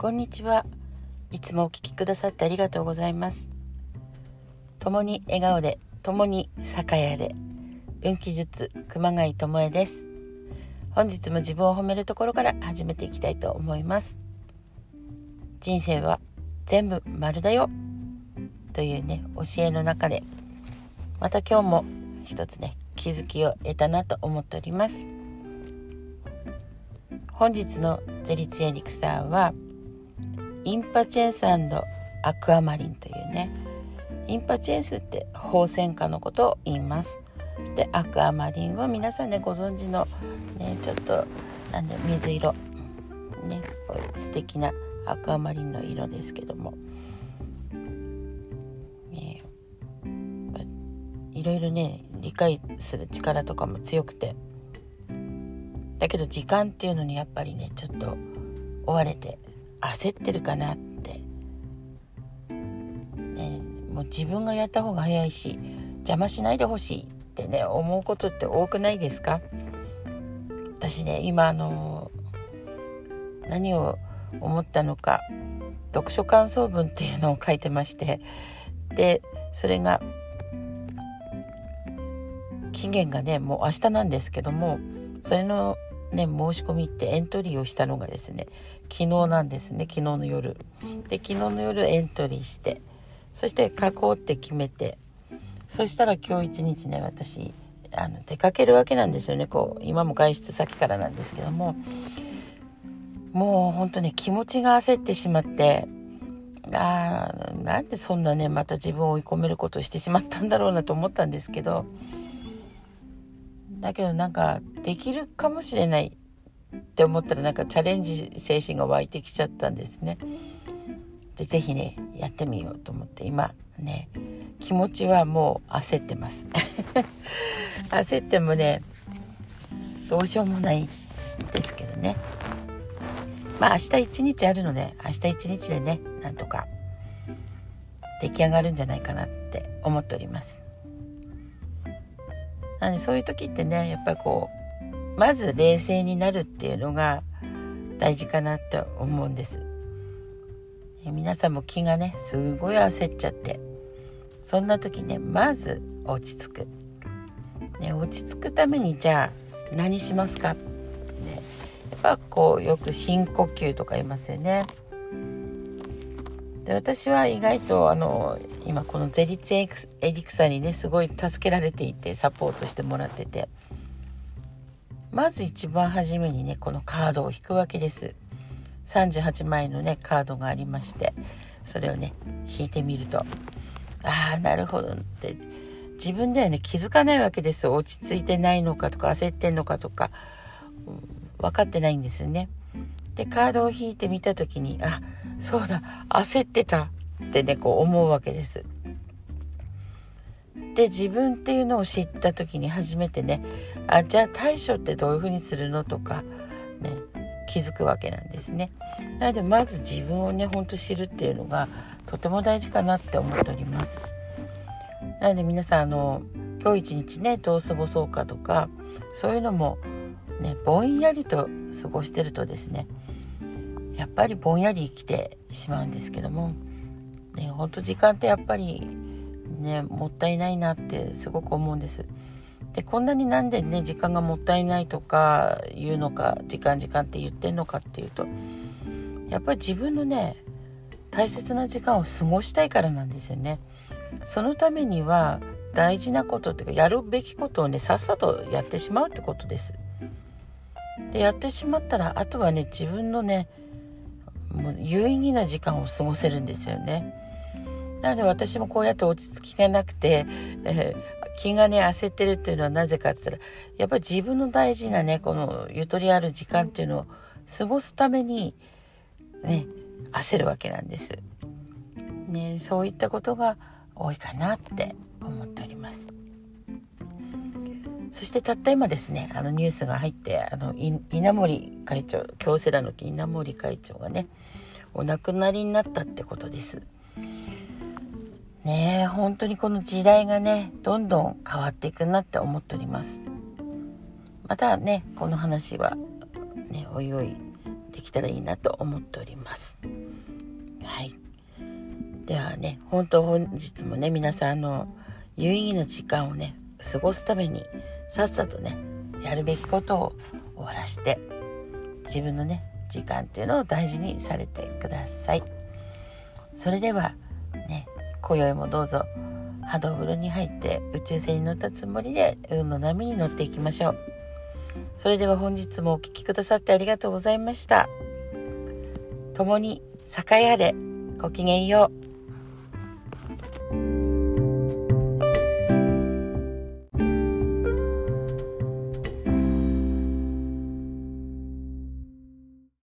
こんにちは。いつもお聞きくださってありがとうございます。共に笑顔で共に酒屋で運気術熊谷智恵です。本日も自分を褒めるところから始めていきたいと思います。人生は全部丸だよというね教えの中でまた今日も一つね気づきを得たなと思っております。本日のゼリツエリクサーはインパチェンスアクアマリンというね。インパチェンスって放線化のことを言います。でアクアマリンは皆さんねご存知のねちょっとなんで水色。ね素敵なアクアマリンの色ですけども、ね、いろいろね理解する力とかも強くて。だけど時間っていうのにやっぱりねちょっと追われて焦ってるかなって、ね、もう自分がやった方が早いし邪魔しないでほしいってね思うことって多くないですか？私ね今あの何を思ったのか読書感想文っていうのを書いてましてでそれが期限がねもう明日なんですけどもそれのね申し込みってエントリーをしたのがですね昨日なんですね昨日の夜。で昨日の夜エントリーしてそして書こうって決めてそしたら今日一日ね私あの出かけるわけなんですよねこう今も外出先からなんですけども。もうほんとね気持ちが焦ってしまってあーなんでそんなねまた自分を追い込めることをしてしまったんだろうなと思ったんですけどだけどなんかできるかもしれないって思ったらなんかチャレンジ精神が湧いてきちゃったんですね。で是非ねやってみようと思って。今ね気持ちはもう焦ってます。焦ってもねどうしようもないですけどね。まあ明日一日あるので明日一日でねなんとか出来上がるんじゃないかなって思っております。なのそういう時ってねやっぱりこうまず冷静になるっていうのが大事かなって思うんです。皆さんも気がねすごい焦っちゃってそんな時ねまず落ち着く、ね、落ち着くためにじゃあ何しますか、ね、やっぱこうよく深呼吸とか言いますよね。で私は意外とあの今このゼリツエリクサにねすごい助けられていてサポートしてもらってて。まず一番初めにねこのカードを引くわけです。38枚のねカードがありましてそれをね引いてみると。ああなるほどって。自分ではね気づかないわけです落ち着いてないのかとか焦ってんのかとか、うん、分かってないんですよね。でカードを引いてみた時にあそうだ焦ってたってねこう思うわけです。で自分っていうのを知った時に初めてねあじゃあ対処ってどういうふうにするのとかね気づくわけなんですね。なのでまず自分をねほんと知るっていうのがとても大事かなって思っております。なので皆さんあの今日一日ねどう過ごそうかとかそういうのもねぼんやりと過ごしてるとですねやっぱりぼんやり生きてしまうんですけども、ね、ほんと時間ってやっぱりねもったいないなってすごく思うんです。でこんなになんでね時間がもったいないとか言うのか時間時間って言ってんのかっていうとやっぱり自分のね大切な時間を過ごしたいからなんですよね。そのためには大事なことっていうかやるべきことをねさっさとやってしまうってことです。でやってしまったらあとはね自分のねもう有意義な時間を過ごせるんですよね。なので私もこうやって落ち着きがなくて、えー、気がね焦ってるっていうのはなぜかって言ったらやっぱり自分の大事なねこのゆとりある時間っていうのを過ごすためにね焦るわけなんです。ね、そういったことが多いかなって思っております。そしてたった今ですねあのニュースが入ってあの稲森会長京セラの稲森会長がねお亡くなりになったってことです。ねえ本当にこの時代がねどんどん変わっていくなって思っております。またねこの話はねおいおいできたらいいなと思っております。はいではね本当本日もね皆さんあの有意義な時間をね過ごすためにさっさとねやるべきことを終わらして自分のね時間っていうのを大事にされてください。それではね今宵もどうぞ波動風呂に入って宇宙船に乗ったつもりで運の波に乗っていきましょう。それでは本日もお聴きくださってありがとうございました。共に栄えあれごきげんよう。